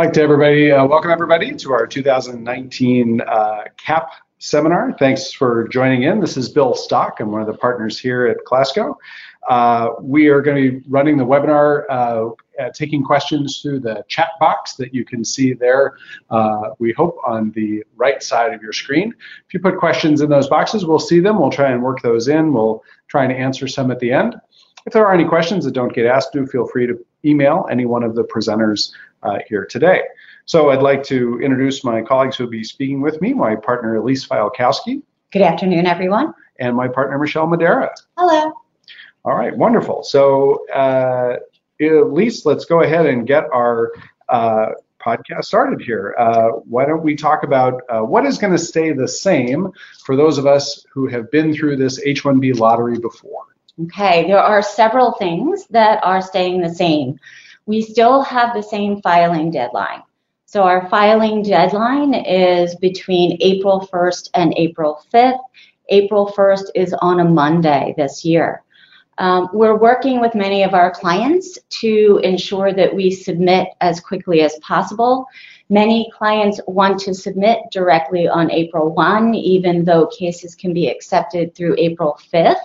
like to everybody, uh, welcome everybody to our 2019 uh, CAP seminar. Thanks for joining in. This is Bill Stock. I'm one of the partners here at Klasko. Uh, we are going to be running the webinar, uh, taking questions through the chat box that you can see there, uh, we hope, on the right side of your screen. If you put questions in those boxes, we'll see them. We'll try and work those in. We'll try and answer some at the end. If there are any questions that don't get asked, do feel free to email any one of the presenters uh, here today. So I'd like to introduce my colleagues who will be speaking with me, my partner Elise Fialkowski. Good afternoon, everyone. And my partner Michelle Madera. Hello. All right, wonderful. So uh, Elise, let's go ahead and get our uh, podcast started here. Uh, why don't we talk about uh, what is going to stay the same for those of us who have been through this H-1B lottery before? Okay, there are several things that are staying the same we still have the same filing deadline. So our filing deadline is between April 1st and April 5th. April 1st is on a Monday this year. Um, we're working with many of our clients to ensure that we submit as quickly as possible. Many clients want to submit directly on April 1, even though cases can be accepted through April 5th.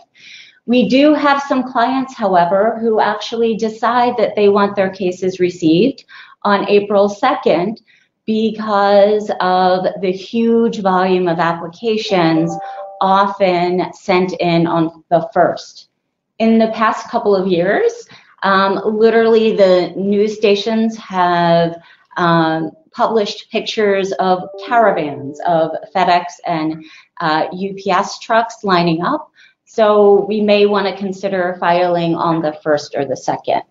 We do have some clients, however, who actually decide that they want their cases received on April 2nd because of the huge volume of applications often sent in on the 1st. In the past couple of years, um, literally the news stations have um, published pictures of caravans of FedEx and uh, UPS trucks lining up so we may want to consider filing on the first or the second.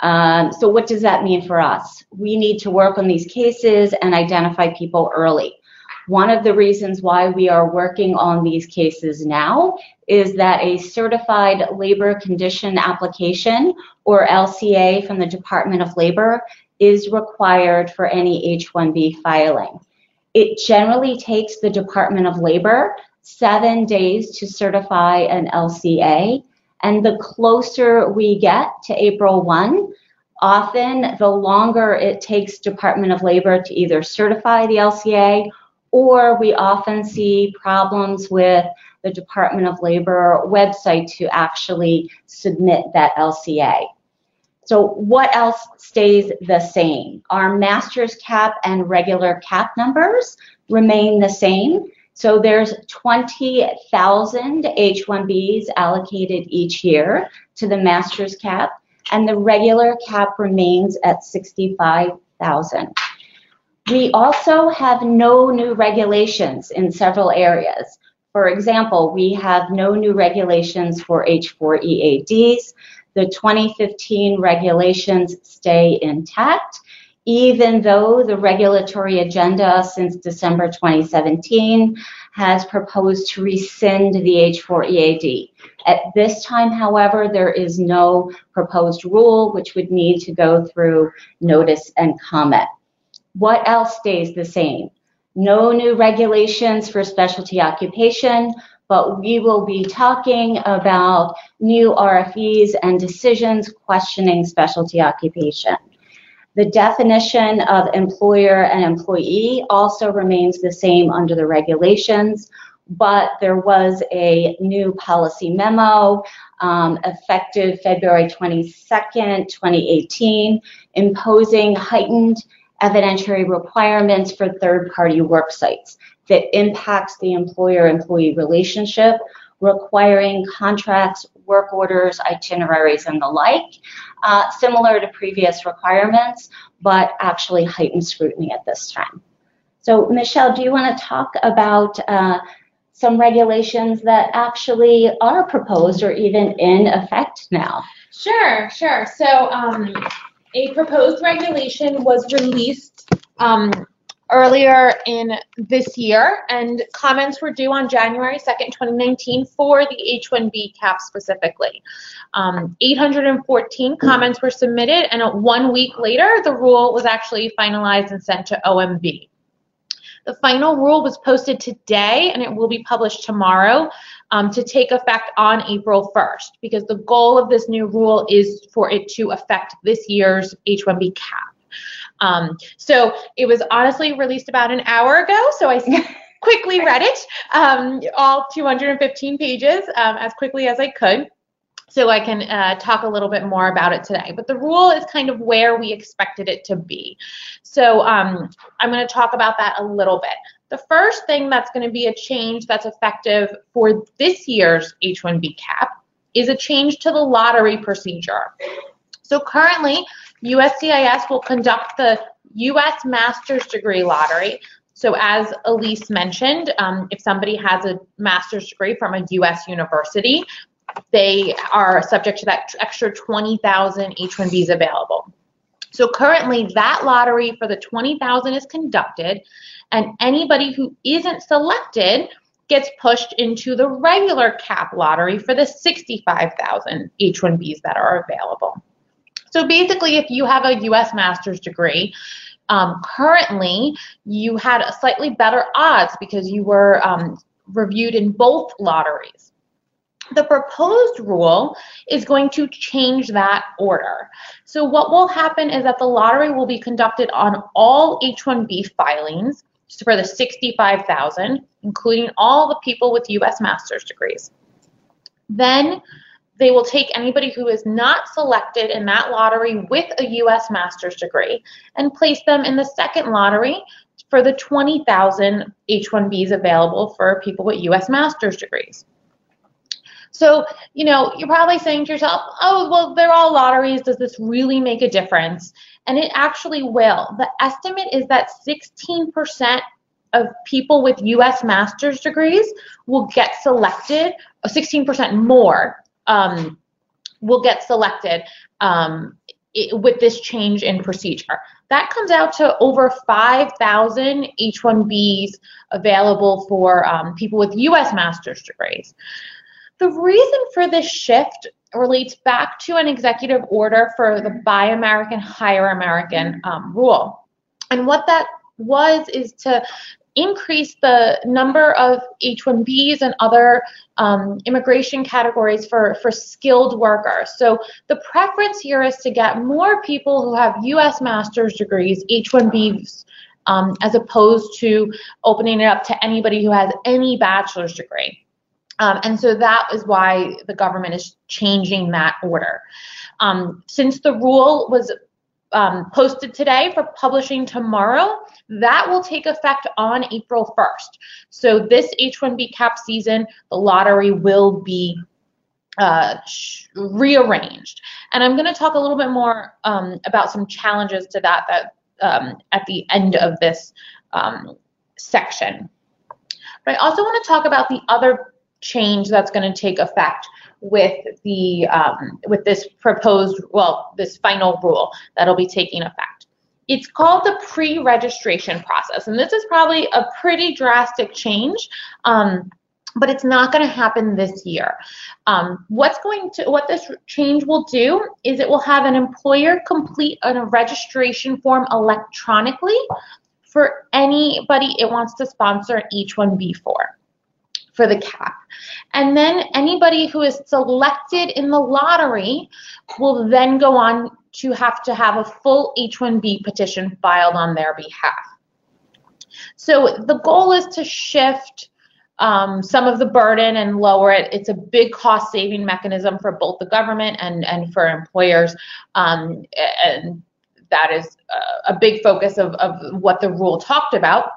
Um, so what does that mean for us? We need to work on these cases and identify people early. One of the reasons why we are working on these cases now is that a certified labor condition application or LCA from the Department of Labor is required for any H-1B filing. It generally takes the Department of Labor seven days to certify an LCA. And the closer we get to April 1, often the longer it takes Department of Labor to either certify the LCA or we often see problems with the Department of Labor website to actually submit that LCA. So what else stays the same? Our master's cap and regular cap numbers remain the same. So there's 20,000 H-1Bs allocated each year to the master's cap, and the regular cap remains at 65,000. We also have no new regulations in several areas. For example, we have no new regulations for H4 EADs. The 2015 regulations stay intact, even though the regulatory agenda since December 2017 has proposed to rescind the H4 EAD. At this time, however, there is no proposed rule which would need to go through notice and comment. What else stays the same? No new regulations for specialty occupation, but we will be talking about new RFEs and decisions questioning specialty occupation. The definition of employer and employee also remains the same under the regulations, but there was a new policy memo um, effective February 22nd, 2018, imposing heightened evidentiary requirements for third-party work sites that impacts the employer-employee relationship, requiring contracts, work orders, itineraries, and the like, uh, similar to previous requirements, but actually heightened scrutiny at this time. So Michelle, do you want to talk about uh, some regulations that actually are proposed or even in effect now? Sure, sure. So um, a proposed regulation was released um, earlier in this year, and comments were due on January 2nd, 2019 for the H-1B cap specifically. Um, 814 comments were submitted, and one week later, the rule was actually finalized and sent to OMB. The final rule was posted today, and it will be published tomorrow um, to take effect on April 1st, because the goal of this new rule is for it to affect this year's H-1B cap. Um, so it was honestly released about an hour ago, so I quickly read it, um, all 215 pages, um, as quickly as I could so I can uh, talk a little bit more about it today. But the rule is kind of where we expected it to be. So um, I'm going to talk about that a little bit. The first thing that's going to be a change that's effective for this year's H-1B cap is a change to the lottery procedure. So currently, USCIS will conduct the U.S. master's degree lottery. So as Elise mentioned, um, if somebody has a master's degree from a U.S. university, they are subject to that extra 20,000 H-1Bs available. So currently that lottery for the 20,000 is conducted and anybody who isn't selected gets pushed into the regular cap lottery for the 65,000 H-1Bs that are available. So basically if you have a US master's degree, um, currently you had a slightly better odds because you were um, reviewed in both lotteries. The proposed rule is going to change that order. So what will happen is that the lottery will be conducted on all H-1B filings for the 65,000, including all the people with U.S. master's degrees. Then they will take anybody who is not selected in that lottery with a U.S. master's degree and place them in the second lottery for the 20,000 H-1Bs available for people with U.S. master's degrees. So, you know, you're probably saying to yourself, oh, well, they're all lotteries. Does this really make a difference? And it actually will. The estimate is that 16% of people with U.S. master's degrees will get selected, 16% more um, will get selected um, it, with this change in procedure. That comes out to over 5,000 H-1Bs available for um, people with U.S. master's degrees. The reason for this shift relates back to an executive order for the Buy American, Hire American um, rule. And what that was is to increase the number of H-1Bs and other um, immigration categories for, for skilled workers. So the preference here is to get more people who have U.S. master's degrees, H-1Bs, um, as opposed to opening it up to anybody who has any bachelor's degree. Um, and so that is why the government is changing that order. Um, since the rule was um, posted today for publishing tomorrow, that will take effect on April 1st. So this H-1B cap season, the lottery will be uh, rearranged. And I'm going to talk a little bit more um, about some challenges to that, that um, at the end of this um, section. But I also want to talk about the other change that's going to take effect with the um, with this proposed well this final rule that'll be taking effect. It's called the pre-registration process, and this is probably a pretty drastic change. Um, but it's not going to happen this year. Um, what's going to what this change will do is it will have an employer complete a registration form electronically for anybody it wants to sponsor H-1B for for the cap. And then anybody who is selected in the lottery will then go on to have to have a full H-1B petition filed on their behalf. So the goal is to shift um, some of the burden and lower it. It's a big cost saving mechanism for both the government and, and for employers. Um, and that is a, big focus of, of what the rule talked about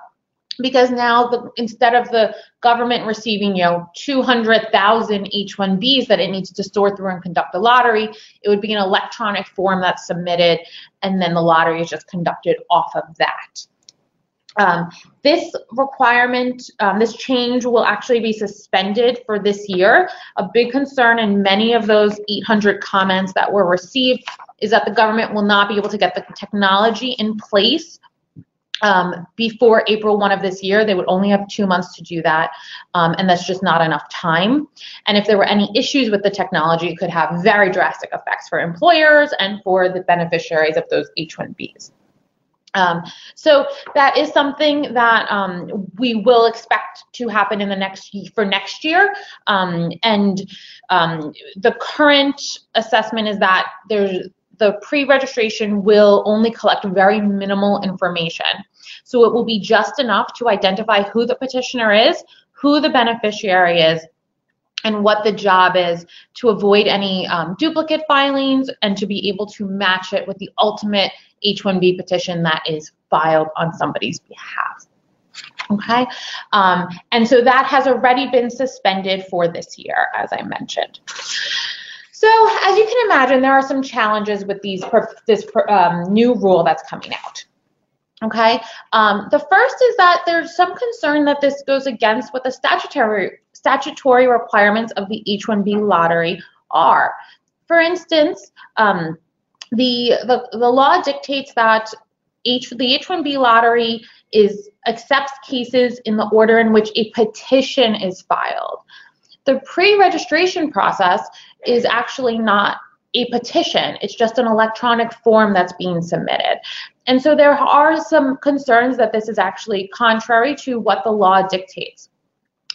because now the, instead of the government receiving you know 200,000 H1Bs that it needs to sort through and conduct a lottery, it would be an electronic form that's submitted, and then the lottery is just conducted off of that. Um, this requirement, um, this change will actually be suspended for this year. A big concern in many of those 800 comments that were received is that the government will not be able to get the technology in place um, before April 1 of this year. They would only have two months to do that, um, and that's just not enough time. And if there were any issues with the technology, it could have very drastic effects for employers and for the beneficiaries of those H-1Bs. Um, so that is something that um, we will expect to happen in the next for next year. Um, and um, the current assessment is that there's the pre-registration will only collect very minimal information. So it will be just enough to identify who the petitioner is, who the beneficiary is, and what the job is to avoid any um, duplicate filings and to be able to match it with the ultimate H-1B petition that is filed on somebody's behalf. Okay, um, and so that has already been suspended for this year, as I mentioned. So, as you can imagine, there are some challenges with these this um, new rule that's coming out. Okay, um, the first is that there's some concern that this goes against what the statutory statutory requirements of the H-1B lottery are. For instance, um, the, the the law dictates that H the H-1B lottery is accepts cases in the order in which a petition is filed. The pre-registration process is actually not a petition. It's just an electronic form that's being submitted. And so there are some concerns that this is actually contrary to what the law dictates.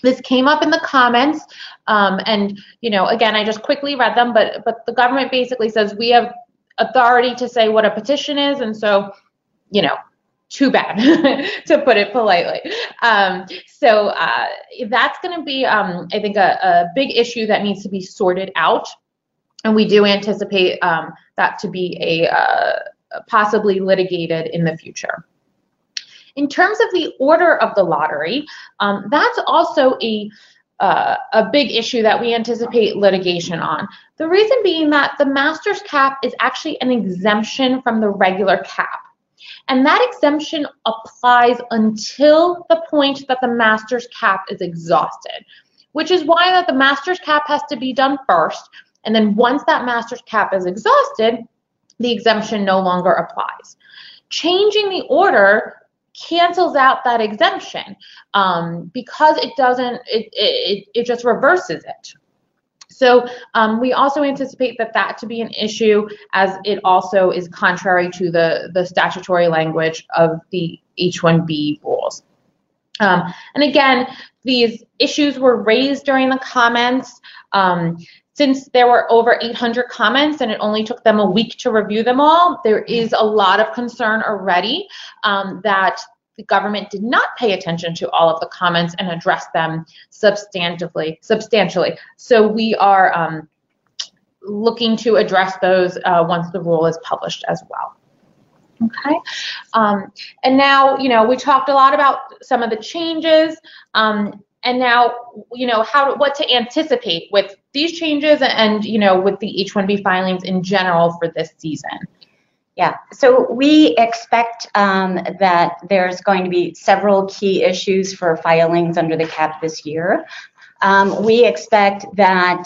This came up in the comments, um, and you know, again, I just quickly read them, but but the government basically says we have authority to say what a petition is, and so, you know, too bad, to put it politely. Um, so uh, that's going to be, um, I think, a, a, big issue that needs to be sorted out. And we do anticipate um, that to be a uh, possibly litigated in the future. In terms of the order of the lottery, um, that's also a uh, a big issue that we anticipate litigation on. The reason being that the master's cap is actually an exemption from the regular cap. And that exemption applies until the point that the master's cap is exhausted, which is why that the master's cap has to be done first. And then once that master's cap is exhausted, the exemption no longer applies. Changing the order cancels out that exemption um, because it doesn't, it, it, it just reverses it. So um, we also anticipate that that to be an issue as it also is contrary to the, the statutory language of the H-1B rules. Um, and again, these issues were raised during the comments. Um, since there were over 800 comments and it only took them a week to review them all, there is a lot of concern already um, that the government did not pay attention to all of the comments and address them substantively, substantially. So we are um, looking to address those uh, once the rule is published as well. Okay, um, and now you know we talked a lot about some of the changes, um, and now you know how what to anticipate with these changes and you know with the H-1B filings in general for this season. Yeah, so we expect um, that there's going to be several key issues for filings under the cap this year. Um, we expect that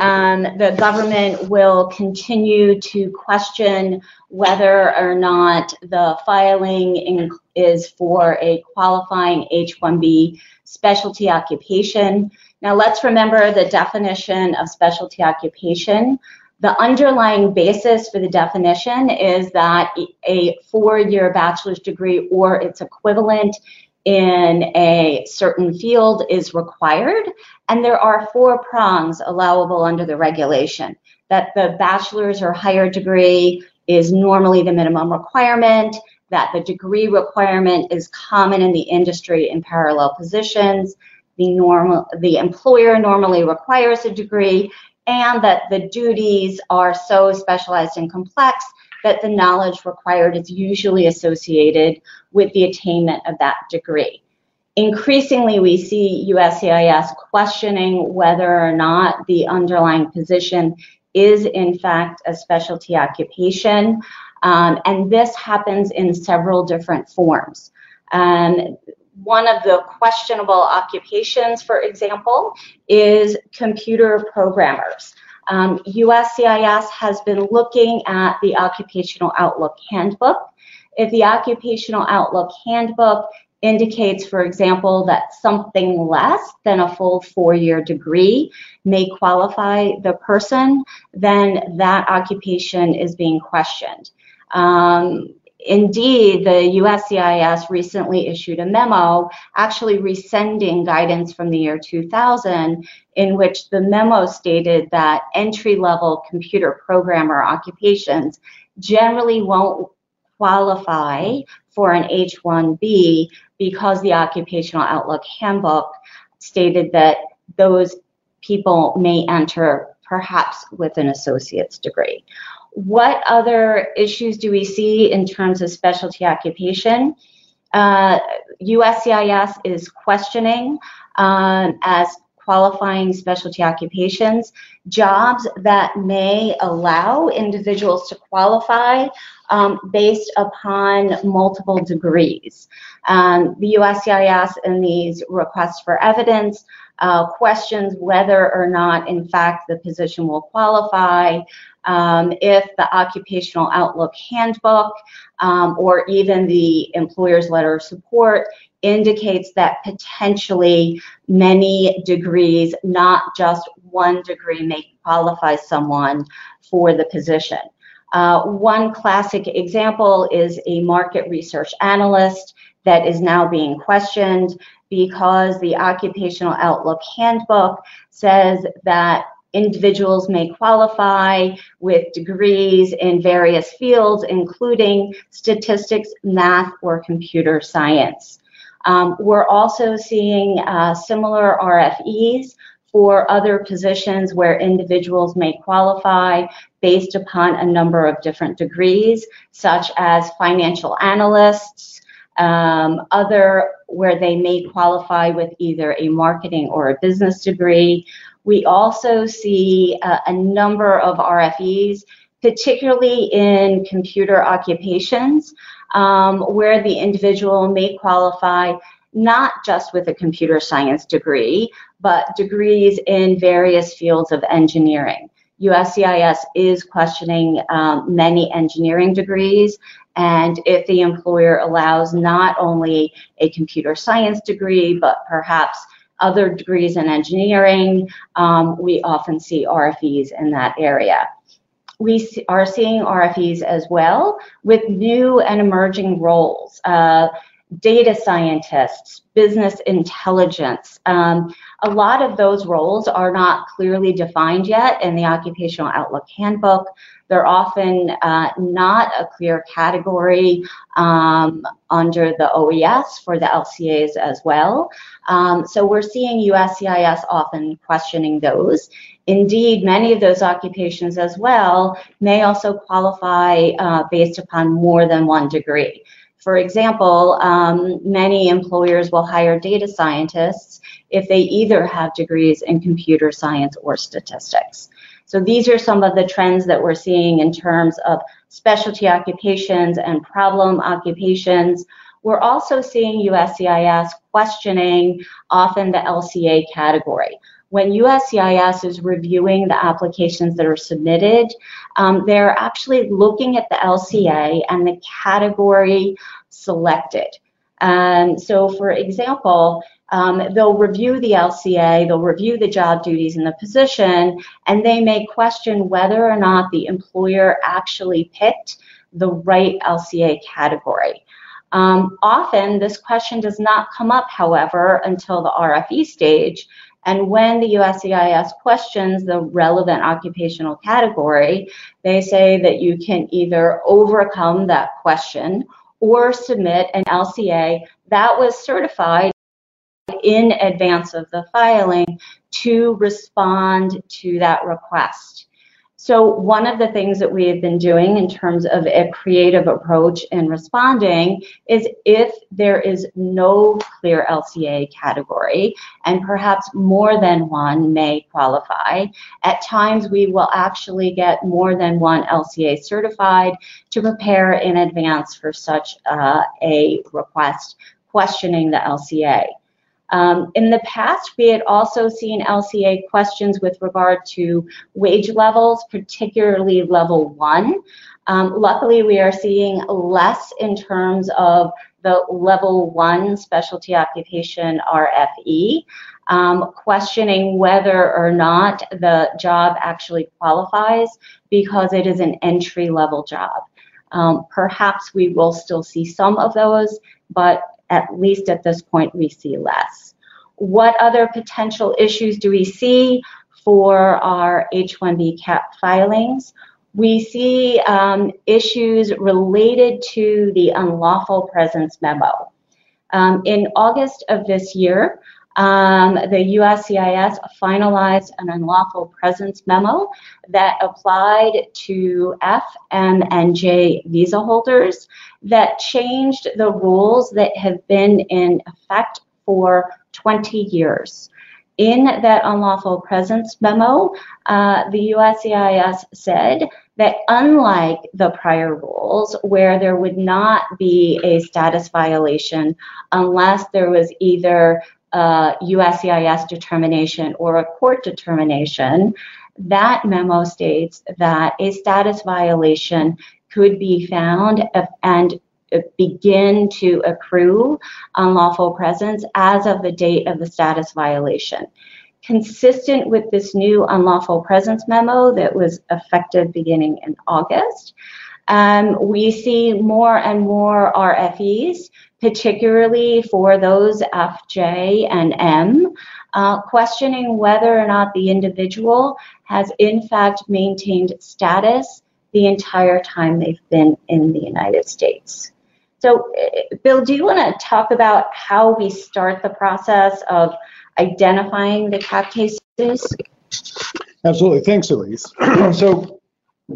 um, the government will continue to question whether or not the filing is for a qualifying H-1B specialty occupation. Now let's remember the definition of specialty occupation. The underlying basis for the definition is that a four-year bachelor's degree or its equivalent in a certain field is required, and there are four prongs allowable under the regulation. That the bachelor's or higher degree is normally the minimum requirement, that the degree requirement is common in the industry in parallel positions, the normal the employer normally requires a degree, and that the duties are so specialized and complex that the knowledge required is usually associated with the attainment of that degree. Increasingly, we see USCIS questioning whether or not the underlying position is in fact a specialty occupation, um, and this happens in several different forms. Um, one of the questionable occupations, for example, is computer programmers. Um, USCIS has been looking at the Occupational Outlook Handbook. If the Occupational Outlook Handbook indicates, for example, that something less than a full four-year degree may qualify the person, then that occupation is being questioned. Um, indeed, the USCIS recently issued a memo actually rescinding guidance from the year 2000 in which the memo stated that entry-level computer programmer occupations generally won't qualify for an H-1B because the Occupational Outlook Handbook stated that those people may enter perhaps with an associate's degree. What other issues do we see in terms of specialty occupation? Uh, USCIS is questioning um, as qualifying specialty occupations, jobs that may allow individuals to qualify um, based upon multiple degrees. Um, the USCIS in these requests for evidence uh, questions whether or not, in fact, the position will qualify, um, if the Occupational Outlook Handbook um, or even the employer's letter of support indicates that potentially many degrees, not just one degree, may qualify someone for the position. Uh, one classic example is a market research analyst that is now being questioned because the Occupational Outlook Handbook says that individuals may qualify with degrees in various fields, including statistics, math, or computer science. Um, we're also seeing uh, similar RFEs for other positions where individuals may qualify based upon a number of different degrees, such as financial analysts, um, other where they may qualify with either a marketing or a business degree. We also see uh, a number of RFEs, particularly in computer occupations, um, where the individual may qualify not just with a computer science degree, but degrees in various fields of engineering. USCIS is questioning um, many engineering degrees, and if the employer allows not only a computer science degree, but perhaps other degrees in engineering, um, we often see RFEs in that area. We are seeing RFEs as well with new and emerging roles. Uh, data scientists, business intelligence. Um, a lot of those roles are not clearly defined yet in the Occupational Outlook Handbook. They're often uh, not a clear category um, under the OES for the LCAs as well. Um, so we're seeing USCIS often questioning those. Indeed, many of those occupations as well may also qualify uh, based upon more than one degree. For example, um, many employers will hire data scientists if they either have degrees in computer science or statistics. So these are some of the trends that we're seeing in terms of specialty occupations and problem occupations. We're also seeing USCIS questioning often the LCA category when USCIS is reviewing the applications that are submitted, um, they're actually looking at the LCA and the category selected. Um, so for example, um, they'll review the LCA, they'll review the job duties and the position, and they may question whether or not the employer actually picked the right LCA category. Um, often, this question does not come up, however, until the RFE stage, and when the USCIS questions the relevant occupational category, they say that you can either overcome that question or submit an LCA that was certified in advance of the filing to respond to that request. So one of the things that we have been doing in terms of a creative approach in responding is if there is no clear LCA category, and perhaps more than one may qualify, at times we will actually get more than one LCA certified to prepare in advance for such uh, a request questioning the LCA. Um, in the past, we had also seen LCA questions with regard to wage levels, particularly level one. Um, luckily, we are seeing less in terms of the level one specialty occupation RFE, um, questioning whether or not the job actually qualifies because it is an entry level job. Um, perhaps we will still see some of those, but at least at this point, we see less. What other potential issues do we see for our H-1B cap filings? We see um, issues related to the unlawful presence memo. Um, in August of this year, um, the USCIS finalized an unlawful presence memo that applied to F, M, and J visa holders that changed the rules that have been in effect for 20 years. In that unlawful presence memo, uh, the USCIS said that unlike the prior rules, where there would not be a status violation unless there was either a USCIS determination or a court determination, that memo states that a status violation could be found and begin to accrue unlawful presence as of the date of the status violation. Consistent with this new unlawful presence memo that was effective beginning in August, um, we see more and more RFEs, particularly for those F, J, and M, uh, questioning whether or not the individual has in fact maintained status the entire time they've been in the United States. So, Bill, do you want to talk about how we start the process of identifying the CAP cases? Absolutely. Thanks, Elise. so,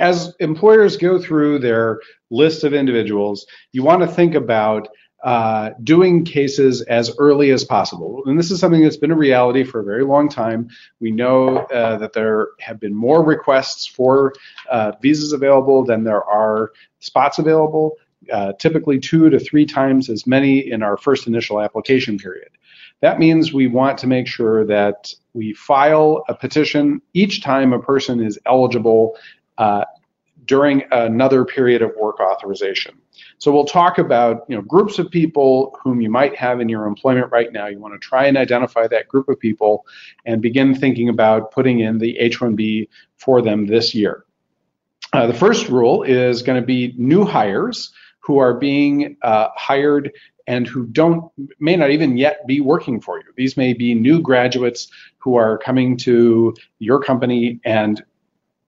as employers go through their list of individuals, you want to think about uh, doing cases as early as possible. And this is something that's been a reality for a very long time. We know uh, that there have been more requests for uh, visas available than there are spots available uh, typically two to three times as many in our first initial application period. That means we want to make sure that we file a petition each time a person is eligible uh, during another period of work authorization. So we'll talk about you know groups of people whom you might have in your employment right now. You want to try and identify that group of people and begin thinking about putting in the H-1B for them this year. Uh, the first rule is going to be new hires who are being uh, hired and who don't may not even yet be working for you. These may be new graduates who are coming to your company and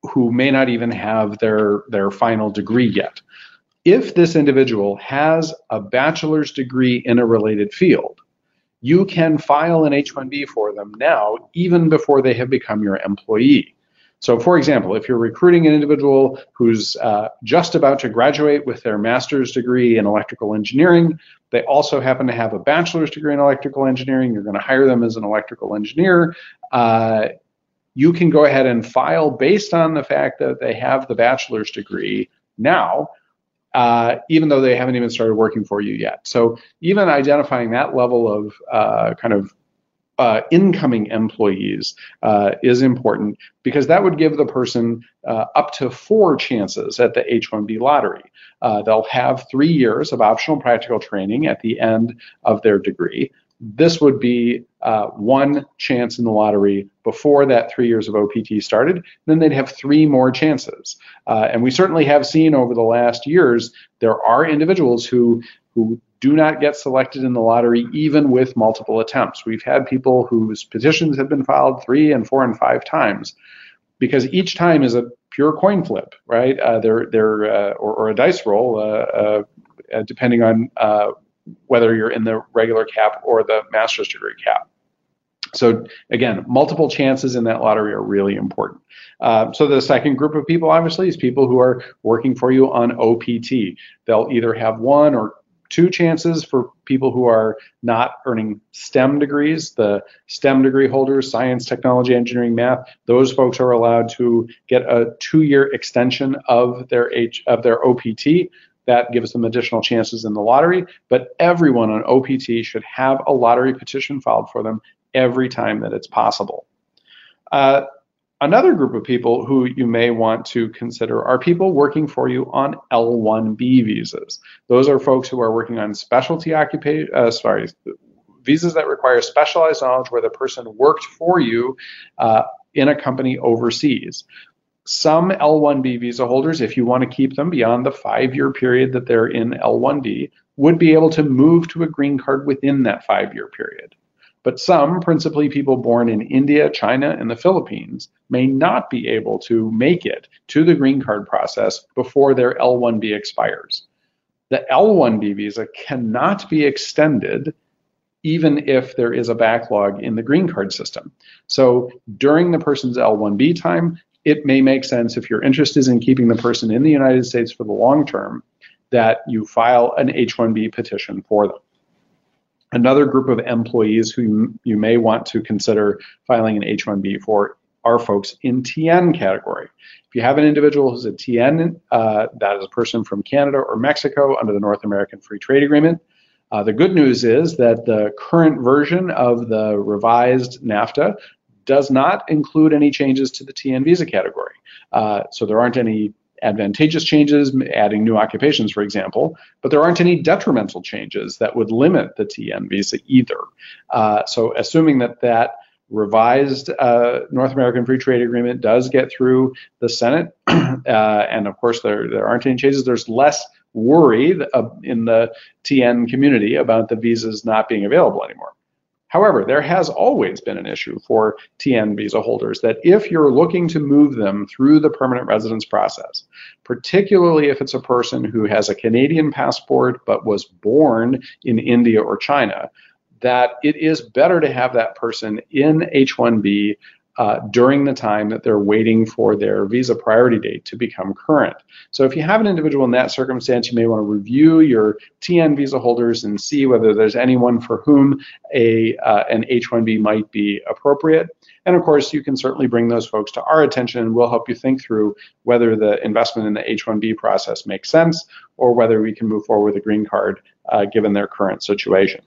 who may not even have their their final degree yet. If this individual has a bachelor's degree in a related field, you can file an H-1B for them now, even before they have become your employee. So, for example, if you're recruiting an individual who's uh, just about to graduate with their master's degree in electrical engineering, they also happen to have a bachelor's degree in electrical engineering, you're going to hire them as an electrical engineer. Uh, you can go ahead and file based on the fact that they have the bachelor's degree now, uh, even though they haven't even started working for you yet. So, even identifying that level of uh, kind of uh, incoming employees uh, is important because that would give the person uh, up to four chances at the H-1B lottery. Uh, they'll have three years of optional practical training at the end of their degree. This would be uh, one chance in the lottery before that three years of OPT started. Then they'd have three more chances. Uh, and we certainly have seen over the last years there are individuals who who do not get selected in the lottery even with multiple attempts. We've had people whose petitions have been filed three and four and five times because each time is a pure coin flip, right? Uh, they're, they're, uh, or, or, a dice roll, uh, uh depending on uh, whether you're in the regular cap or the master's degree cap. So again, multiple chances in that lottery are really important. Uh, so the second group of people, obviously, is people who are working for you on OPT. They'll either have one or two chances for people who are not earning STEM degrees. The STEM degree holders, science, technology, engineering, math, those folks are allowed to get a two-year extension of their H of their OPT. That gives them additional chances in the lottery. But everyone on OPT should have a lottery petition filed for them every time that it's possible. Uh, Another group of people who you may want to consider are people working for you on L1B visas. Those are folks who are working on specialty occupation, uh, sorry, visas that require specialized knowledge where the person worked for you uh, in a company overseas. Some L1B visa holders, if you want to keep them beyond the five-year period that they're in L1B, would be able to move to a green card within that five-year period. But some, principally people born in India, China, and the Philippines, may not be able to make it to the green card process before their L1B expires. The L1B visa cannot be extended even if there is a backlog in the green card system. So during the person's L1B time, it may make sense if your interest is in keeping the person in the United States for the long term that you file an H-1B petition for them. Another group of employees who you may want to consider filing an H-1B for are folks in TN category. If you have an individual who's a TN, uh, that is a person from Canada or Mexico under the North American Free Trade Agreement, uh, the good news is that the current version of the revised NAFTA does not include any changes to the TN visa category. Uh, so there aren't any advantageous changes, adding new occupations, for example, but there aren't any detrimental changes that would limit the TN visa either. Uh, so assuming that that revised uh, North American Free Trade Agreement does get through the Senate, uh, and of course there, there aren't any changes, there's less worry in the TN community about the visas not being available anymore. However, there has always been an issue for TN visa holders that if you're looking to move them through the permanent residence process, particularly if it's a person who has a Canadian passport but was born in India or China, that it is better to have that person in H-1B uh, during the time that they're waiting for their visa priority date to become current. So if you have an individual in that circumstance, you may want to review your TN visa holders and see whether there's anyone for whom a uh, an H-1B might be appropriate. And of course, you can certainly bring those folks to our attention and we'll help you think through whether the investment in the H-1B process makes sense or whether we can move forward with a green card uh, given their current situation.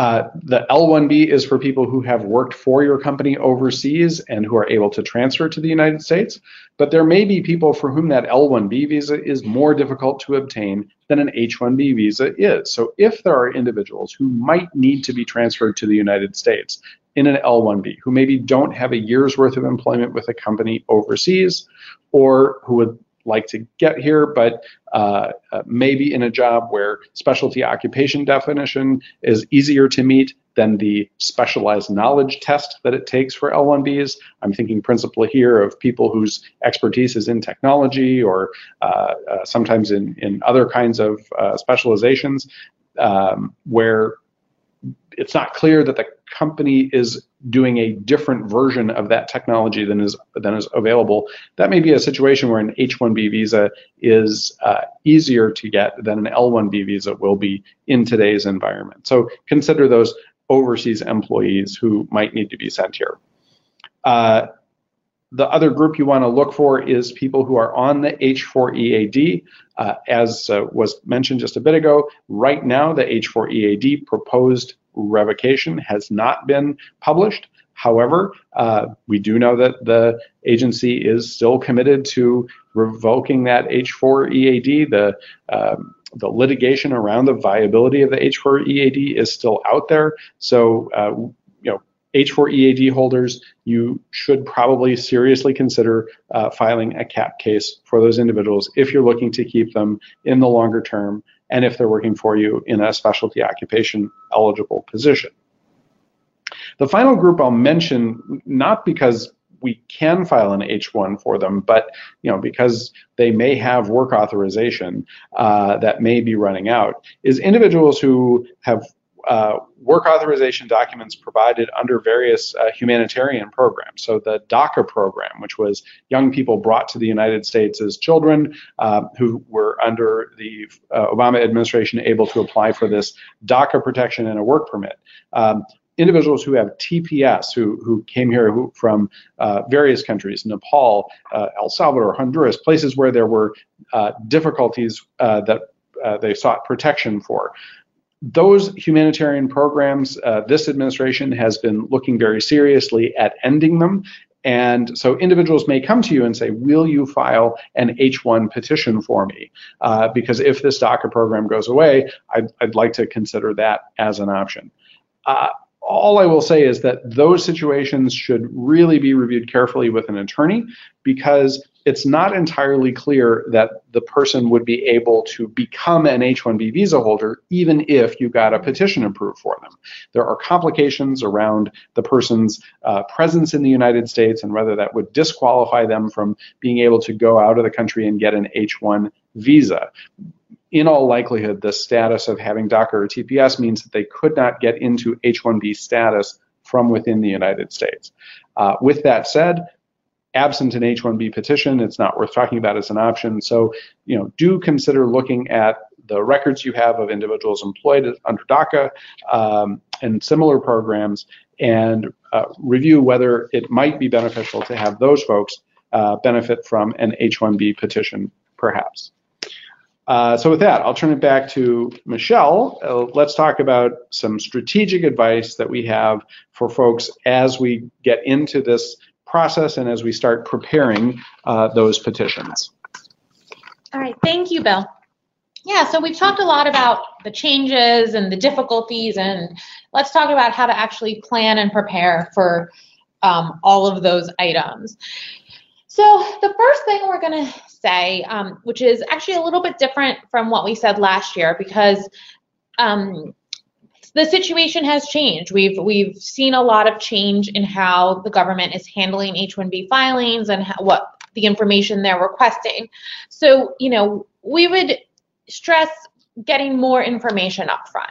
Uh, the L1B is for people who have worked for your company overseas and who are able to transfer to the United States. But there may be people for whom that L1B visa is more difficult to obtain than an H1B visa is. So if there are individuals who might need to be transferred to the United States in an L1B, who maybe don't have a year's worth of employment with a company overseas, or who would like to get here, but uh, uh, maybe in a job where specialty occupation definition is easier to meet than the specialized knowledge test that it takes for L1Bs. I'm thinking principally here of people whose expertise is in technology or uh, uh sometimes in, in other kinds of uh, specializations um, where it's not clear that the company is doing a different version of that technology than is than is available, that may be a situation where an H-1B visa is uh, easier to get than an L-1B visa will be in today's environment. So consider those overseas employees who might need to be sent here. Uh, the other group you want to look for is people who are on the H4EAD. Uh, as uh, was mentioned just a bit ago, right now the H4EAD proposed revocation has not been published. However, uh, we do know that the agency is still committed to revoking that H4 EAD. The um, the litigation around the viability of the H4 EAD is still out there. So, uh, you know, H4 EAD holders, you should probably seriously consider uh, filing a cap case for those individuals if you're looking to keep them in the longer term and if they're working for you in a specialty occupation eligible position. The final group I'll mention, not because we can file an H1 for them, but you know because they may have work authorization uh, that may be running out, is individuals who have uh, work authorization documents provided under various uh, humanitarian programs. So the DACA program, which was young people brought to the United States as children uh, who were under the uh, Obama administration able to apply for this DACA protection and a work permit. Um, individuals who have TPS, who, who came here who, from uh, various countries, Nepal, uh, El Salvador, Honduras, places where there were uh, difficulties uh, that uh, they sought protection for those humanitarian programs, uh, this administration has been looking very seriously at ending them. And so individuals may come to you and say, will you file an H1 petition for me? Uh, because if this DACA program goes away, I'd, I'd, like to consider that as an option. Uh, all I will say is that those situations should really be reviewed carefully with an attorney because it's not entirely clear that the person would be able to become an H-1B visa holder even if you got a petition approved for them. There are complications around the person's uh, presence in the United States and whether that would disqualify them from being able to go out of the country and get an H-1 visa in all likelihood, the status of having DACA or TPS means that they could not get into H-1B status from within the United States. Uh, with that said, absent an H-1B petition, it's not worth talking about as an option. So, you know, do consider looking at the records you have of individuals employed under DACA um, and similar programs and uh, review whether it might be beneficial to have those folks uh, benefit from an H-1B petition, perhaps. Uh, so with that, I'll turn it back to Michelle. Uh, let's talk about some strategic advice that we have for folks as we get into this process and as we start preparing uh, those petitions. All right, thank you, Bill. Yeah, so we've talked a lot about the changes and the difficulties, and let's talk about how to actually plan and prepare for um, all of those items. So the first thing we're going to say, um, which is actually a little bit different from what we said last year, because um, the situation has changed. We've we've seen a lot of change in how the government is handling H-1B filings and how, what the information they're requesting. So you know we would stress getting more information up front.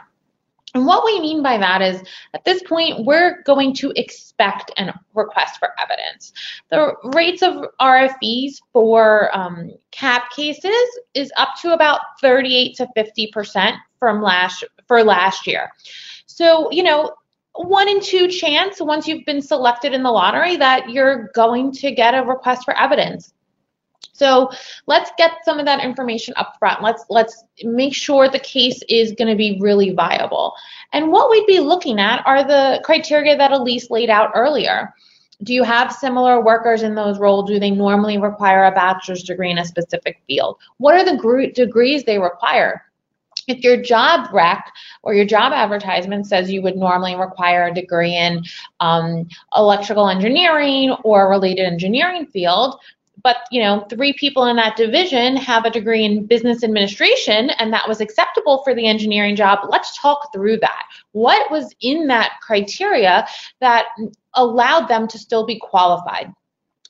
And what we mean by that is at this point, we're going to expect a request for evidence. The rates of RFEs for um, CAP cases is up to about 38 to 50% from last for last year. So, you know, one in two chance once you've been selected in the lottery that you're going to get a request for evidence. So let's get some of that information up front. Let's let's make sure the case is going to be really viable. And what we'd be looking at are the criteria that Elise laid out earlier. Do you have similar workers in those roles? Do they normally require a bachelor's degree in a specific field? What are the degrees they require? If your job rec or your job advertisement says you would normally require a degree in um, electrical engineering or related engineering field, but you know three people in that division have a degree in business administration and that was acceptable for the engineering job let's talk through that. What was in that criteria that allowed them to still be qualified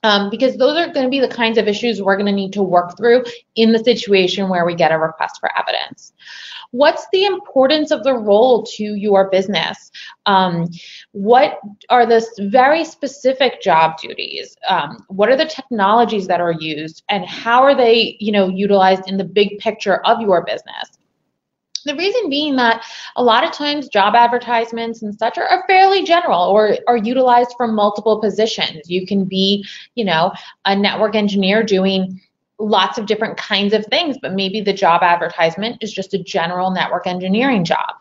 um, because those are going to be the kinds of issues we're going to need to work through in the situation where we get a request for evidence. What's the importance of the role to your business? Um, what are the very specific job duties? Um, what are the technologies that are used, and how are they, you know, utilized in the big picture of your business? The reason being that a lot of times job advertisements and such are, are, fairly general or are utilized for multiple positions. You can be, you know, a network engineer doing lots of different kinds of things, but maybe the job advertisement is just a general network engineering job.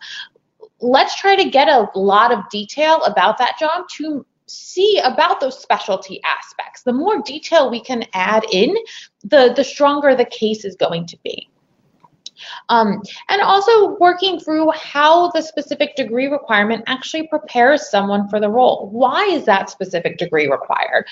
Let's try to get a lot of detail about that job to see about those specialty aspects. The more detail we can add in, the, the stronger the case is going to be. Um, and also working through how the specific degree requirement actually prepares someone for the role. Why is that specific degree required?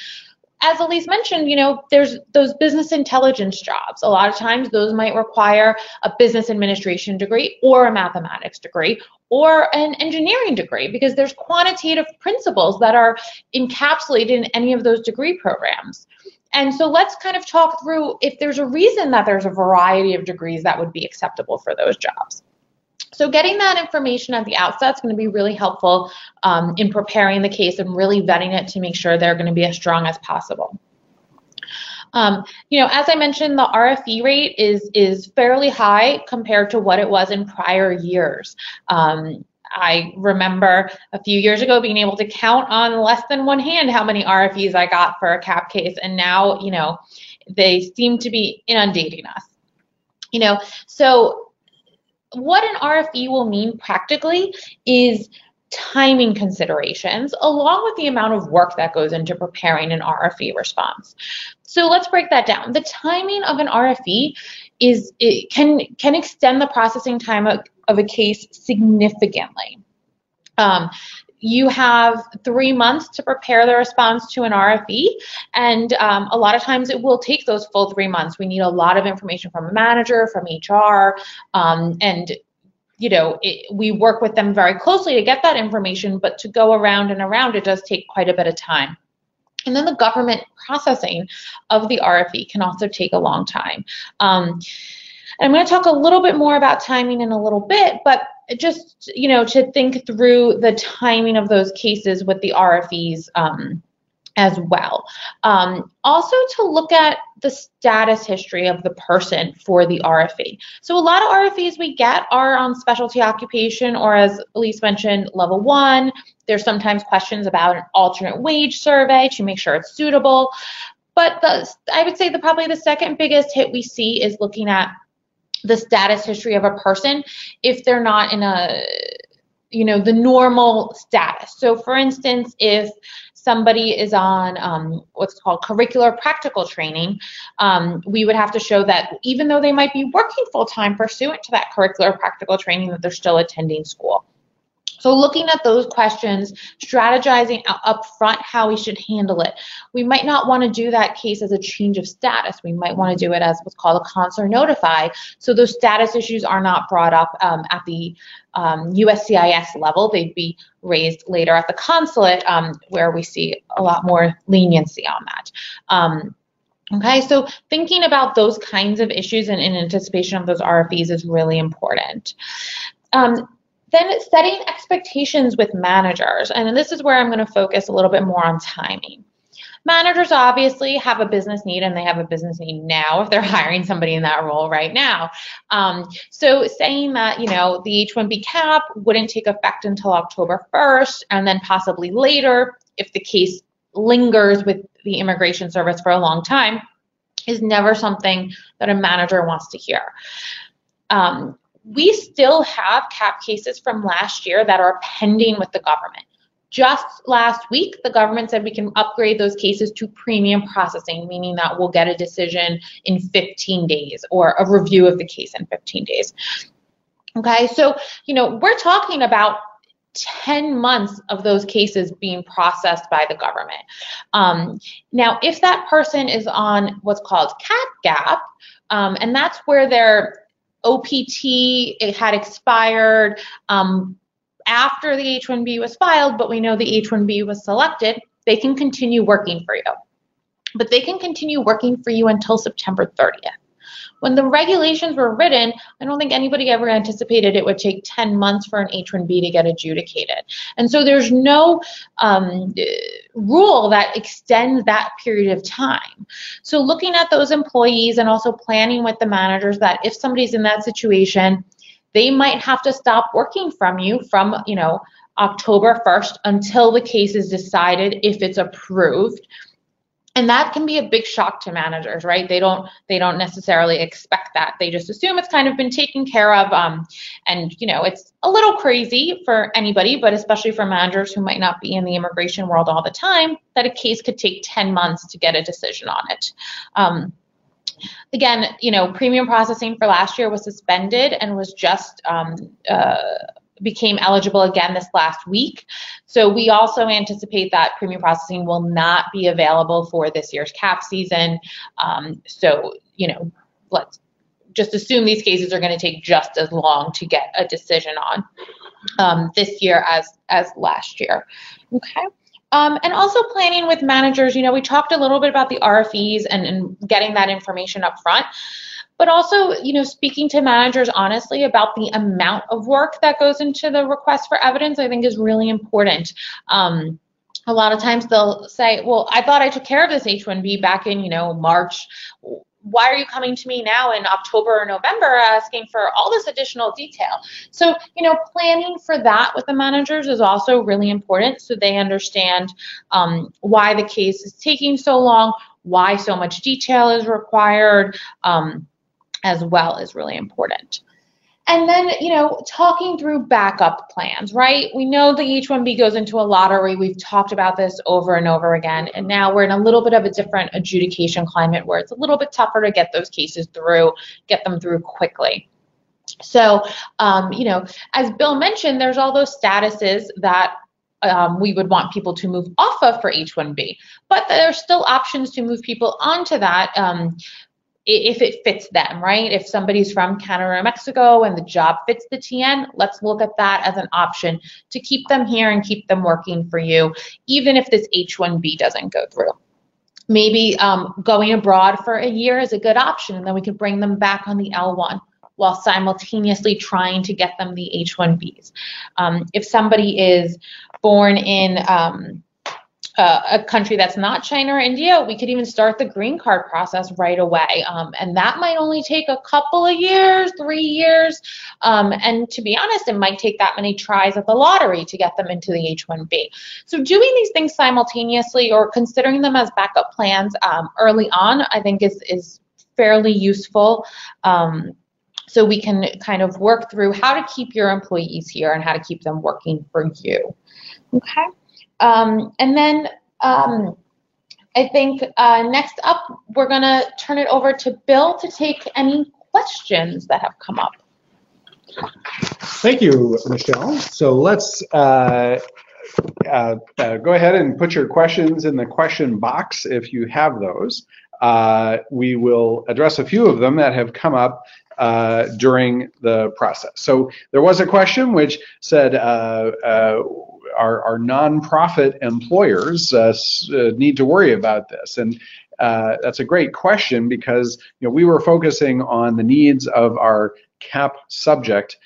as Elise mentioned, you know, there's those business intelligence jobs. A lot of times those might require a business administration degree or a mathematics degree or an engineering degree because there's quantitative principles that are encapsulated in any of those degree programs. And so let's kind of talk through if there's a reason that there's a variety of degrees that would be acceptable for those jobs. So getting that information at the outset is going to be really helpful um, in preparing the case and really vetting it to make sure they're going to be as strong as possible. Um, you know, as I mentioned, the RFE rate is is fairly high compared to what it was in prior years. Um, I remember a few years ago being able to count on less than one hand how many RFEs I got for a CAP case, and now, you know, they seem to be inundating us. You know, so what an RFE will mean practically is timing considerations along with the amount of work that goes into preparing an RFE response. So let's break that down. The timing of an RFE is it can can extend the processing time of, of a case significantly. Um, you have three months to prepare the response to an RFE, and um, a lot of times it will take those full three months. We need a lot of information from a manager, from HR, um, and you know, it, we work with them very closely to get that information, but to go around and around, it does take quite a bit of time. And then the government processing of the RFE can also take a long time. Um, and I'm going to talk a little bit more about timing in a little bit, but just you know to think through the timing of those cases with the RFEs um, as well. Um, also to look at the status history of the person for the RFE. So a lot of RFEs we get are on specialty occupation or as Elise mentioned, level one. There's sometimes questions about an alternate wage survey to make sure it's suitable. But the, I would say the probably the second biggest hit we see is looking at the status history of a person if they're not in a you know the normal status so for instance if somebody is on um, what's called curricular practical training um, we would have to show that even though they might be working full-time pursuant to that curricular practical training that they're still attending school so looking at those questions, strategizing up front how we should handle it. We might not want to do that case as a change of status. We might want to do it as what's called a consular notify. So those status issues are not brought up um, at the um, USCIS level. They'd be raised later at the consulate um, where we see a lot more leniency on that. Um, Okay, so thinking about those kinds of issues and in anticipation of those RFEs is really important. Um, then setting expectations with managers, and this is where I'm going to focus a little bit more on timing. Managers obviously have a business need and they have a business need now if they're hiring somebody in that role right now. Um, so saying that, you know, the H-1B cap wouldn't take effect until October 1st and then possibly later if the case lingers with the immigration service for a long time is never something that a manager wants to hear. Um, we still have cap cases from last year that are pending with the government. Just last week, the government said we can upgrade those cases to premium processing, meaning that we'll get a decision in 15 days or a review of the case in 15 days. Okay, so, you know, we're talking about 10 months of those cases being processed by the government. Um, now, if that person is on what's called cap gap, um, and that's where they're OPT it had expired um, after the H-1B was filed, but we know the H-1B was selected, they can continue working for you. But they can continue working for you until September 30th. When the regulations were written, I don't think anybody ever anticipated it would take 10 months for an H-1B to get adjudicated. And so there's no um, rule that extends that period of time. So looking at those employees and also planning with the managers that if somebody's in that situation, they might have to stop working from you from, you know, October 1st until the case is decided if it's approved and that can be a big shock to managers right? They don't they don't necessarily expect that. They just assume it's kind of been taken care of um, and you know it's a little crazy for anybody but especially for managers who might not be in the immigration world all the time that a case could take 10 months to get a decision on it. Um, again you know premium processing for last year was suspended and was just um, uh, became eligible again this last week. So we also anticipate that premium processing will not be available for this year's cap season. Um, so, you know, let's just assume these cases are going to take just as long to get a decision on um, this year as as last year. Okay. Um, and also planning with managers, you know, we talked a little bit about the RFEs and, and getting that information up front but also you know speaking to managers honestly about the amount of work that goes into the request for evidence i think is really important. Um, a lot of times they'll say well i thought i took care of this h1b back in you know march. Why are you coming to me now in october or november asking for all this additional detail? So you know planning for that with the managers is also really important so they understand um, why the case is taking so long why so much detail is required um, as well is really important. And then, you know, talking through backup plans, right? We know the H-1B goes into a lottery. We've talked about this over and over again. And now we're in a little bit of a different adjudication climate where it's a little bit tougher to get those cases through, get them through quickly. So, um, you know, as Bill mentioned, there's all those statuses that um, we would want people to move off of for H-1B. But there are still options to move people onto that um, if it fits them, right? If somebody's from Canada or Mexico and the job fits the TN, let's look at that as an option to keep them here and keep them working for you, even if this H-1B doesn't go through. Maybe um, going abroad for a year is a good option, and then we can bring them back on the L1 while simultaneously trying to get them the H-1Bs. Um, if somebody is born in um, uh, a country that's not China or India, we could even start the green card process right away. Um, and that might only take a couple of years, three years. Um, and to be honest, it might take that many tries at the lottery to get them into the H 1B. So doing these things simultaneously or considering them as backup plans um, early on, I think is, is fairly useful. Um, so we can kind of work through how to keep your employees here and how to keep them working for you. Okay. Um, and then um, I think uh, next up, we're going to turn it over to Bill to take any questions that have come up. Thank you, Michelle. So let's uh, uh, uh, go ahead and put your questions in the question box if you have those. Uh, we will address a few of them that have come up uh, during the process. So there was a question which said, our, our nonprofit employers uh, uh, need to worry about this? And uh, that's a great question because you know we were focusing on the needs of our CAP subject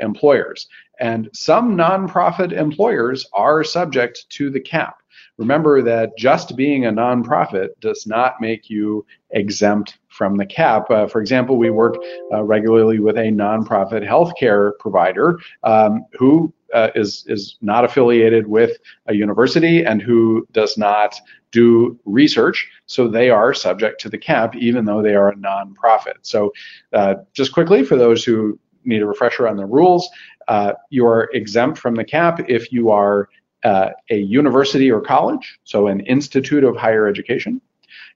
employers, and some nonprofit employers are subject to the CAP. Remember that just being a nonprofit does not make you exempt from the cap. Uh, for example, we work uh, regularly with a nonprofit healthcare provider um, who uh, is is not affiliated with a university and who does not do research, so they are subject to the cap, even though they are a nonprofit. So, uh, just quickly for those who need a refresher on the rules, uh, you are exempt from the cap if you are uh, a university or college, so an institute of higher education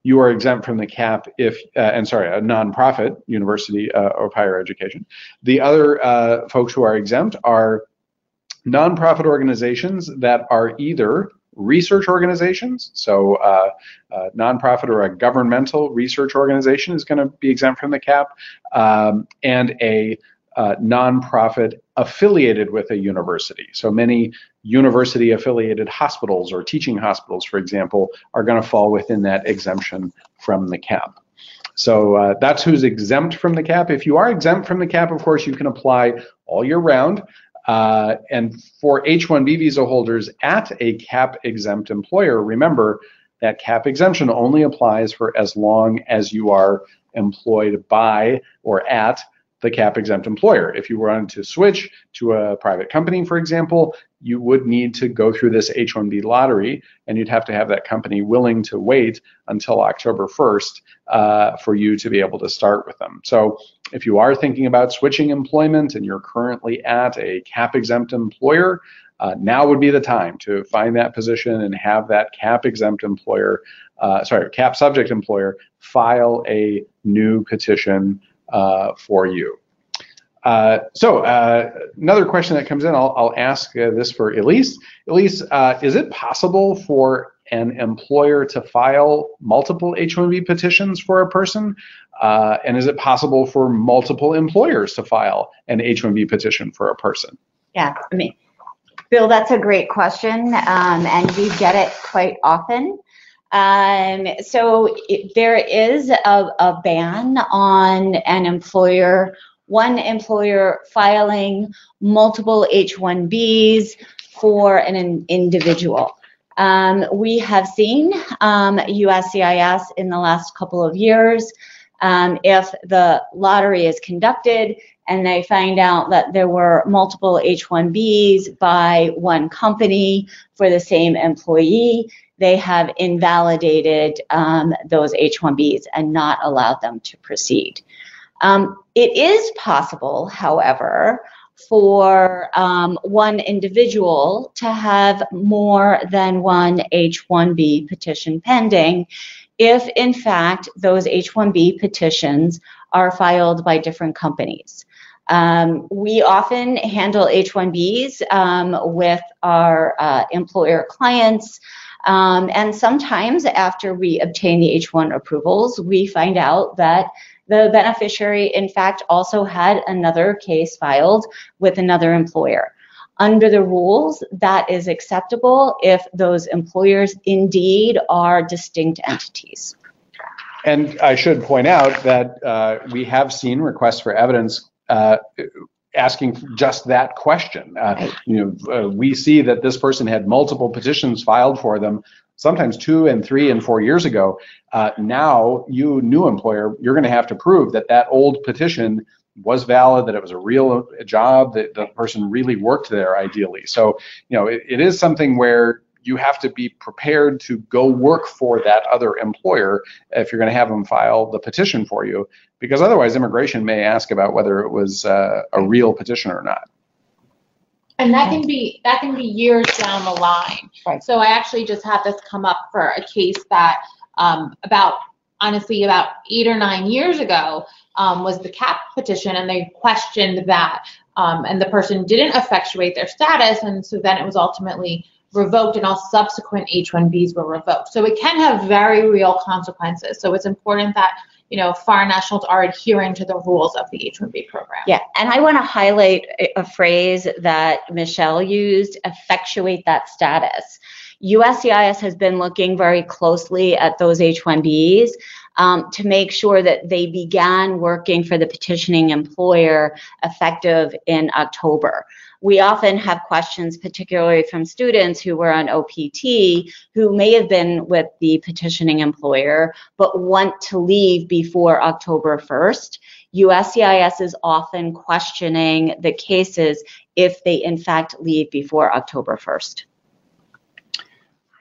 you are exempt from the cap if, uh, and sorry, a nonprofit university uh, of higher education. The other folks who are exempt are nonprofit organizations that are either research organizations, so uh, a nonprofit or a governmental research organization is going to be exempt from the cap, um, and a uh, nonprofit affiliated with a university. So many university affiliated hospitals or teaching hospitals, for example, are going to fall within that exemption from the cap. So uh, that's who's exempt from the cap. If you are exempt from the cap, of course, you can apply all year round. Uh, and for H-1B visa holders at a cap exempt employer, remember that cap exemption only applies for as long as you are employed by or at the cap exempt employer. If you wanted to switch to a private company, for example, you would need to go through this H-1B lottery, and you'd have to have that company willing to wait until October 1st uh, for you to be able to start with them. So if you are thinking about switching employment and you're currently at a cap exempt employer, uh, now would be the time to find that position and have that cap exempt employer, uh, sorry, cap subject employer file a new petition uh, for you. Uh, so uh, another question that comes in, I'll, I'll ask uh, this for Elise. Elise, uh, is it possible for an employer to file multiple H-1B petitions for a person? Uh, and is it possible for multiple employers to file an H-1B petition for a person? Yeah, I mean, Bill, that's a great question, um, and we get it quite often. Um, so it, there is a, a ban on an employer one employer filing multiple H-1Bs for an individual. Um, we have seen um, USCIS in the last couple of years, um, if the lottery is conducted and they find out that there were multiple H-1Bs by one company for the same employee, they have invalidated um, those H-1Bs and not allowed them to proceed. Um, it is possible, however, for um, one individual to have more than one H-1B petition pending if, in fact, those H-1B petitions are filed by different companies. Um, we often handle H-1Bs um, with our uh, employer clients. Um, and sometimes after we obtain the H1 approvals, we find out that the beneficiary, in fact, also had another case filed with another employer. Under the rules, that is acceptable if those employers indeed are distinct entities. And I should point out that uh, we have seen requests for evidence uh, asking just that question. Uh, You know, uh, we see that this person had multiple petitions filed for them, sometimes two and three and four years ago. Uh, now, you new employer, you're going to have to prove that that old petition was valid, that it was a real job, that the person really worked there ideally. So, you know, it, it is something where you have to be prepared to go work for that other employer if you're going to have them file the petition for you, because otherwise immigration may ask about whether it was uh, a real petition or not. And that can be, that can be years down the line. Right. So I actually just had this come up for a case that, um, about, honestly, about eight or nine years ago, um, was the CAP petition, and they questioned that, um, and the person didn't effectuate their status, and so then it was ultimately revoked, and all subsequent H-1Bs were revoked. So it can have very real consequences. So it's important that, you know, foreign nationals are adhering to the rules of the H-1B program. Yeah, and I want to highlight a- phrase that Michelle used, effectuate that status. USCIS has been looking very closely at those H-1Bs um, to make sure that they began working for the petitioning employer effective in October. We often have questions, particularly from students who were on OPT, who may have been with the petitioning employer, but want to leave before October 1st. USCIS is often questioning the cases if they in fact leave before October 1st.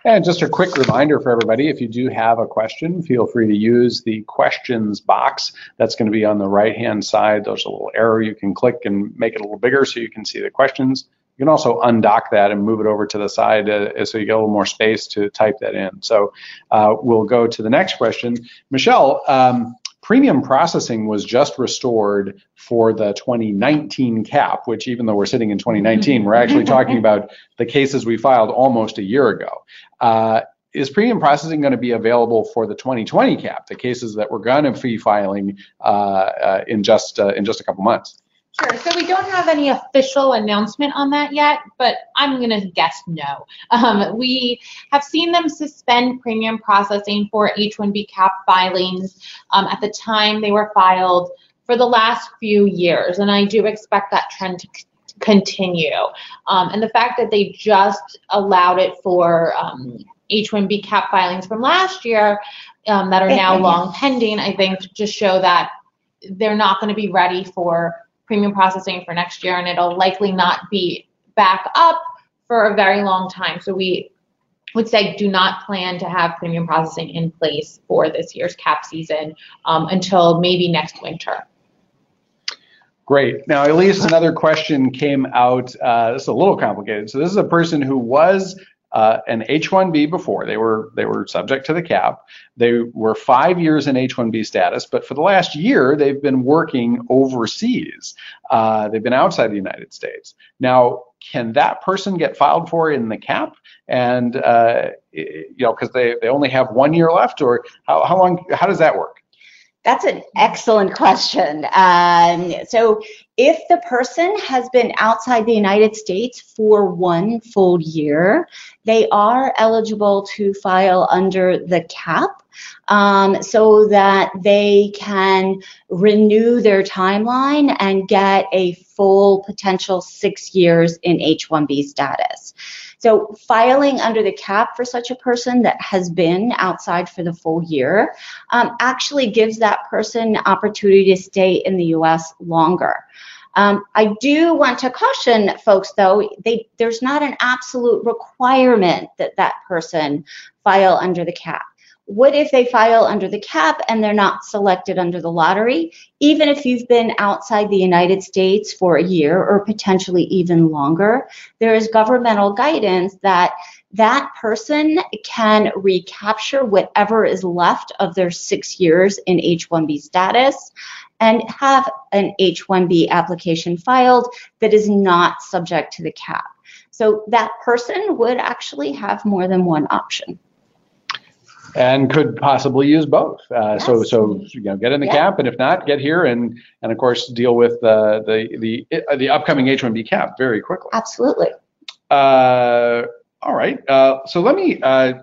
And just a quick reminder for everybody, if you do have a question, feel free to use the questions box that's going to be on the right-hand side. There's a little arrow you can click and make it a little bigger so you can see the questions. You can also undock that and move it over to the side uh, so you get a little more space to type that in. So uh, we'll go to the next question. Michelle, um, premium processing was just restored for the 2019 cap, which even though we're sitting in 2019, we're actually talking about the cases we filed almost a year ago. Uh, is premium processing going to be available for the 2020 cap, the cases that we're going to be filing uh, uh, in just uh, in just a couple months? Sure. So we don't have any official announcement on that yet, but I'm going to guess no. Um, we have seen them suspend premium processing for H-1B cap filings um, at the time they were filed for the last few years, and I do expect that trend to c- continue. Um, and the fact that they just allowed it for um, H-1B cap filings from last year um, that are now long pending, I think just show that they're not going to be ready for premium processing for next year, and it'll likely not be back up for a very long time. So we would say do not plan to have premium processing in place for this year's cap season um, until maybe next winter. Great. Now, Elise, another question came out. Uh, this is a little complicated. So this is a person who was uh, an H-1B before. They were they were subject to the cap. They were five years in H-1B status, but for the last year they've been working overseas. Uh, they've been outside the United States. Now, can that person get filed for in the cap? And uh, you know, because they they only have one year left, or how how long? How does that work? That's an excellent question. Um, so, if the person has been outside the United States for one full year, they are eligible to file under the cap um, so that they can renew their timeline and get a full potential six years in H 1B status. So, filing under the cap for such a person that has been outside for the full year um, actually gives that person opportunity to stay in the US longer. Um, I do want to caution folks, though, they, there's not an absolute requirement that that person file under the cap. What if they file under the cap and they're not selected under the lottery? Even if you've been outside the United States for a year or potentially even longer, there is governmental guidance that that person can recapture whatever is left of their six years in H-1B status and have an H-1B application filed that is not subject to the cap. So that person would actually have more than one option. And could possibly use both. Uh, So, Yes. so, you know, get in the Yeah. cap, and if not, get here and, and of course, deal with uh, the, the, the upcoming H-1B cap very quickly. Absolutely. Uh, all right. Uh, so let me uh,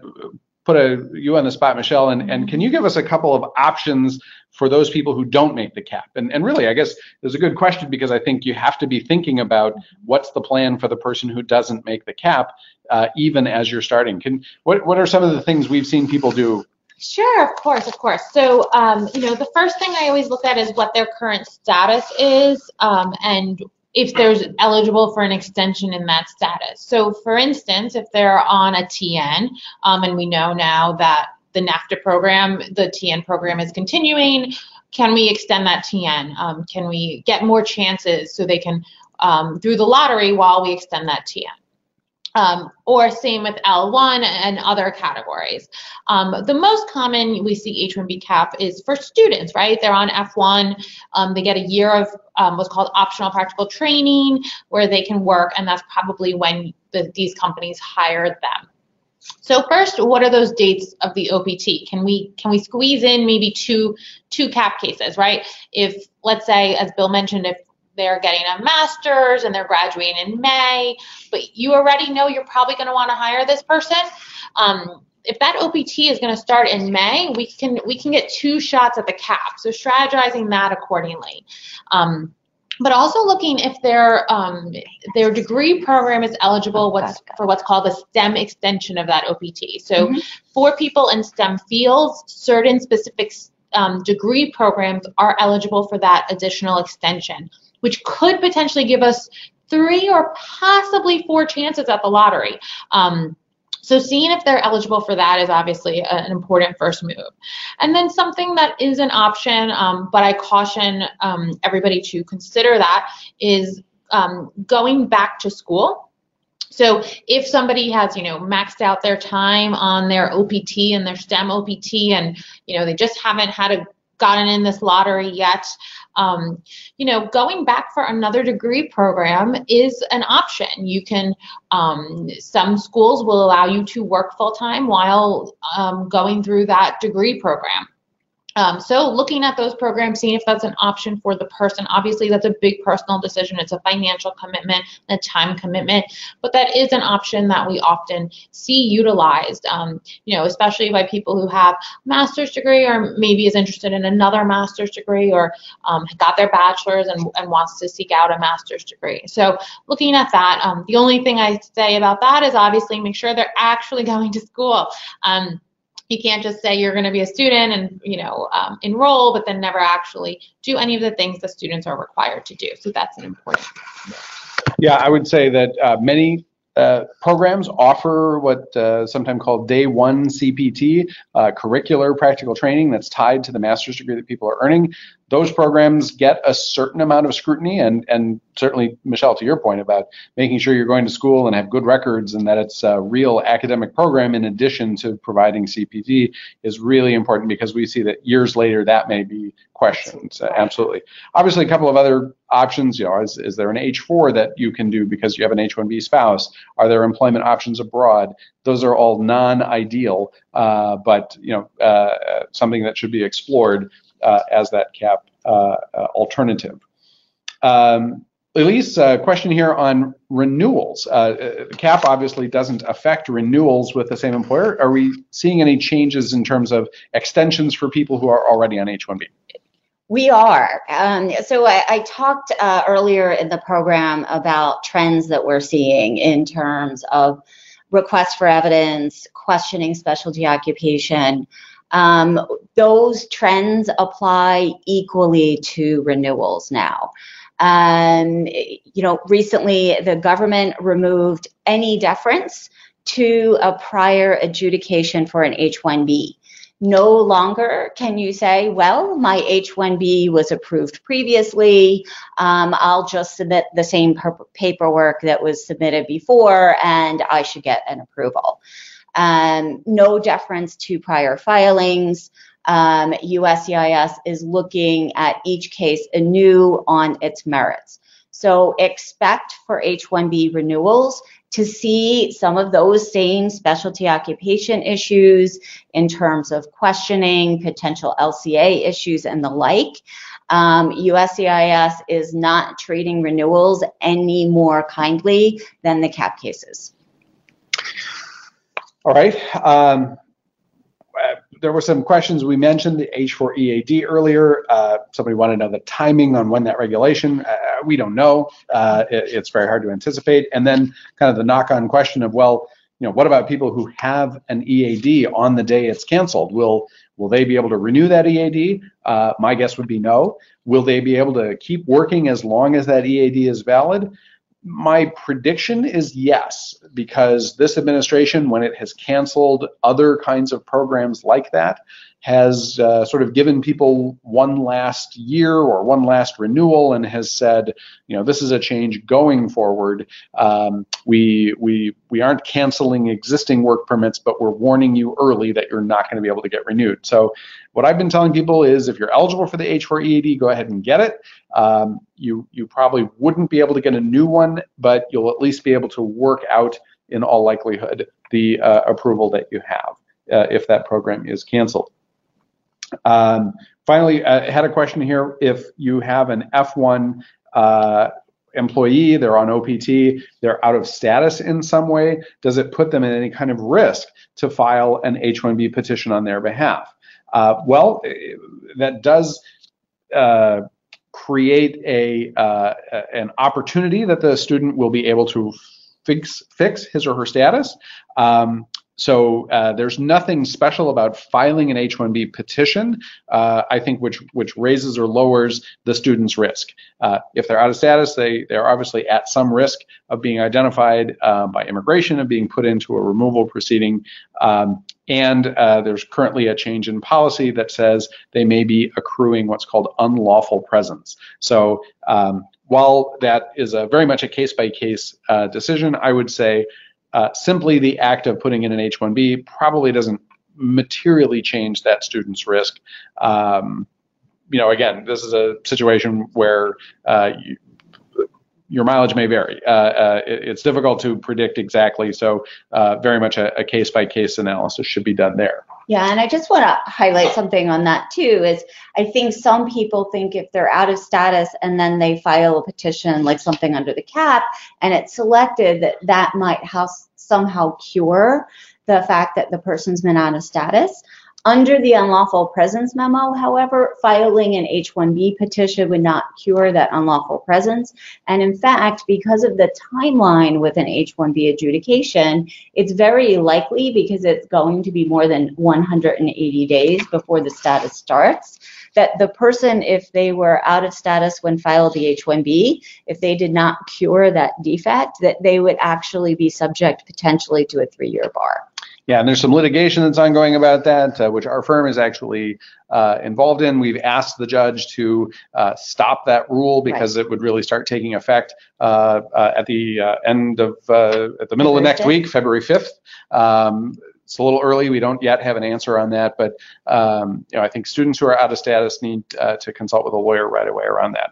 put a you on the spot, Michelle, and, and can you give us a couple of options for those people who don't make the cap? And, and really, I guess there's a good question because I think you have to be thinking about what's the plan for the person who doesn't make the cap, uh, even as you're starting. Can what what are some of the things we've seen people do? Sure, of course, of course. So, um, you know, the first thing I always look at is what their current status is um, and if there's eligible for an extension in that status. So, for instance, if they're on a TN, um, and we know now that the NAFTA program, the TN program is continuing, can we extend that TN? Um, can we get more chances so they can, um, through the lottery while we extend that TN? Um, or same with L1 and other categories. Um, the most common we see H-1B cap is for students, right? They're on F1, um, they get a year of um, what's called optional practical training where they can work, and that's probably when the, these companies hire them. So first, what are those dates of the OPT? Can we can we squeeze in maybe two two cap cases, right? If let's say, as Bill mentioned, if they're getting a master's and they're graduating in May, but you already know you're probably going to want to hire this person. Um, if that OPT is going to start in May, we can we can get two shots at the cap. So strategizing that accordingly. Um, but also looking if their um, their degree program is eligible what's for what's called the STEM extension of that OPT. So Mhm. for people in STEM fields, certain specific um, degree programs are eligible for that additional extension, which could potentially give us three or possibly four chances at the lottery. Um, so seeing if they're eligible for that is obviously an important first move. And then something that is an option, um, but I caution um, everybody to consider that is um, going back to school. So if somebody has, you know, maxed out their time on their OPT and their STEM OPT, and you know they just haven't had a gotten in this lottery yet, um, you know, going back for another degree program is an option. You can, um, some schools will allow you to work full time while um, going through that degree program. Um, so looking at those programs, seeing if that's an option for the person. Obviously, that's a big personal decision. It's a financial commitment, a time commitment, but that is an option that we often see utilized. Um, you know, especially by people who have a master's degree or maybe is interested in another master's degree or um, got their bachelor's and, and wants to seek out a master's degree. So looking at that, um, the only thing I say about that is obviously make sure they're actually going to school. Um, you can't just say you're going to be a student and you know um, enroll, but then never actually do any of the things the students are required to do. So that's an important. Yeah, I would say that uh, many uh, programs offer what uh, sometimes called day one CPT, uh, curricular practical training that's tied to the master's degree that people are earning. Those programs get a certain amount of scrutiny, and and certainly, Michelle, to your point about making sure you're going to school and have good records and that it's a real academic program in addition to providing CPT is really important because we see that years later that may be questioned. Uh, absolutely. Obviously, a couple of other options. You know, is, is there an H4 that you can do because you have an H1B spouse? Are there employment options abroad? Those are all non-ideal, uh, but you know, uh, something that should be explored as that cap uh, uh, alternative. Um, Elise, uh, question here on renewals. Uh, uh, CAP obviously doesn't affect renewals with the same employer. Are we seeing any changes in terms of extensions for people who are already on H-1B? We are. Um, so I, I talked uh, earlier in the program about trends that we're seeing in terms of requests for evidence, questioning specialty occupation. Um, those trends apply equally to renewals now. Um, you know, recently the government removed any deference to a prior adjudication for an H-1B. No longer can you say, well, my H-1B was approved previously. Um, I'll just submit the same per- paperwork that was submitted before, and I should get an approval. Um, no deference to prior filings. Um, USCIS is looking at each case anew on its merits. So expect for H-1B renewals to see some of those same specialty occupation issues in terms of questioning, potential LCA issues, and the like. Um, USCIS is not treating renewals any more kindly than the CAP cases. All right. Um, there were some questions we mentioned the H4 EAD earlier. Uh, somebody wanted to know the timing on when that regulation. Uh, we don't know. Uh, it, it's very hard to anticipate. And then kind of the knock-on question of well, you know, what about people who have an EAD on the day it's canceled? Will will they be able to renew that EAD? Uh, my guess would be no. Will they be able to keep working as long as that EAD is valid? My prediction is yes, because this administration, when it has canceled other kinds of programs like that, has uh, sort of given people one last year or one last renewal and has said, you know, this is a change going forward. Um, we we we aren't canceling existing work permits, but we're warning you early that you're not going to be able to get renewed. So what I've been telling people is, if you're eligible for the H4 EAD, go ahead and get it. Um, you you probably wouldn't be able to get a new one, but you'll at least be able to work out, in all likelihood, the uh, approval that you have uh, if that program is canceled. Um, finally, I had a question here. If you have an F1 uh, employee, they're on OPT, they're out of status in some way, does it put them in any kind of risk to file an H-1B petition on their behalf? Uh, well, that does uh, create a uh, an opportunity that the student will be able to fix fix his or her status. Um, so uh, there's nothing special about filing an H-1B petition, uh, I think, which which raises or lowers the student's risk. Uh, if they're out of status, they they're obviously at some risk of being identified uh, by immigration and being put into a removal proceeding. Um, and uh, there's currently a change in policy that says they may be accruing what's called unlawful presence. So um, while that is a very much a case-by-case uh, decision, I would say uh, simply the act of putting in an H-1B probably doesn't materially change that student's risk. Um, you know, again, this is a situation where uh, your mileage may vary. Uh, uh, it, it's difficult to predict exactly, so uh, very much a, a case-by-case analysis should be done there. Yeah, and I just want to highlight something on that too. Is I think some people think if they're out of status and then they file a petition like something under the cap and it's selected that that might have somehow cure the fact that the person's been out of status. Under the unlawful presence memo, however, filing an H-1B petition would not cure that unlawful presence. And in fact, because of the timeline with an H-1B adjudication, it's very likely because it's going to be more than 180 days before the status starts that the person, if they were out of status when filed the H-1B, if they did not cure that defect, that they would actually be subject potentially to a three-year bar. Yeah, and there's some litigation that's ongoing about that, uh, which our firm is actually uh, involved in. We've asked the judge to uh, stop that rule because right. it would really start taking effect uh, uh, at the uh, end of at the middle Thursday. of next week, February 5th. Um, it's a little early. We don't yet have an answer on that, but um, you know, I think students who are out of status need to consult with a lawyer right away around that.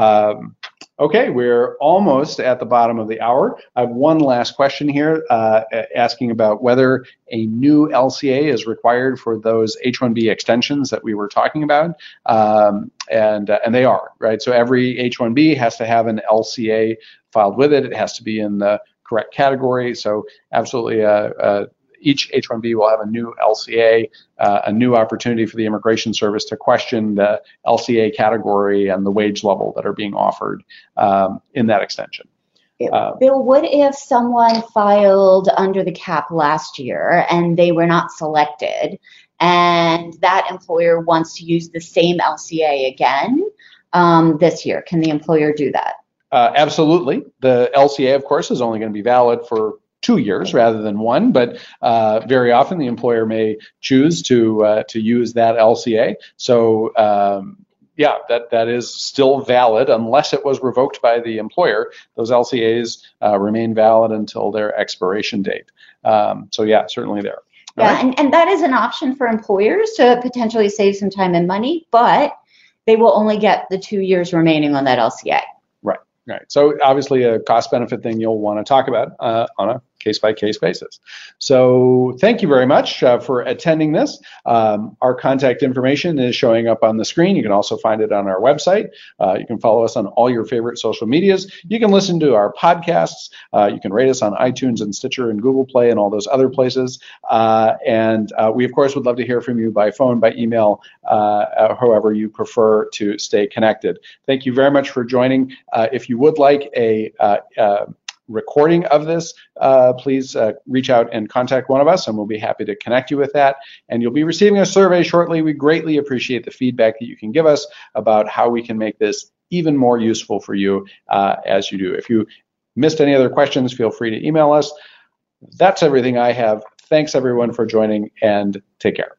Um, Okay, we're almost at the bottom of the hour. I have one last question here uh, asking about whether a new LCA is required for those H-1B extensions that we were talking about, um, and uh, and they are right. So every H-1B has to have an LCA filed with it. It has to be in the correct category. So absolutely, uh, uh each H-1B will have a new LCA, uh, a new opportunity for the Immigration Service to question the LCA category and the wage level that are being offered um, in that extension. Uh, Bill, what if someone filed under the cap last year and they were not selected, and that employer wants to use the same LCA again um, this year? Can the employer do that? Uh, absolutely. The LCA, of course, is only going to be valid for two years rather than one, but uh, very often the employer may choose to uh, to use that LCA. So um, yeah, that, that is still valid unless it was revoked by the employer. Those LCAs uh, remain valid until their expiration date. Um, so yeah, certainly there. All yeah, right. and, and that is an option for employers to potentially save some time and money, but they will only get the two years remaining on that LCA. Right, right. So obviously a cost benefit thing you'll want to talk about uh, on a case by case basis. So thank you very much uh, for attending this. Um, our contact information is showing up on the screen. You can also find it on our website. Uh, you can follow us on all your favorite social medias. You can listen to our podcasts. Uh, you can rate us on iTunes and Stitcher and Google Play and all those other places. Uh, and uh, we, of course, would love to hear from you by phone, by email, uh, however you prefer to stay connected. Thank you very much for joining. if you would like a recording of this, uh, please uh, reach out and contact one of us, and we'll be happy to connect you with that. And you'll be receiving a survey shortly. We greatly appreciate the feedback that you can give us about how we can make this even more useful for you uh, as you do. If you missed any other questions, feel free to email us. That's everything I have. Thanks everyone for joining, and take care.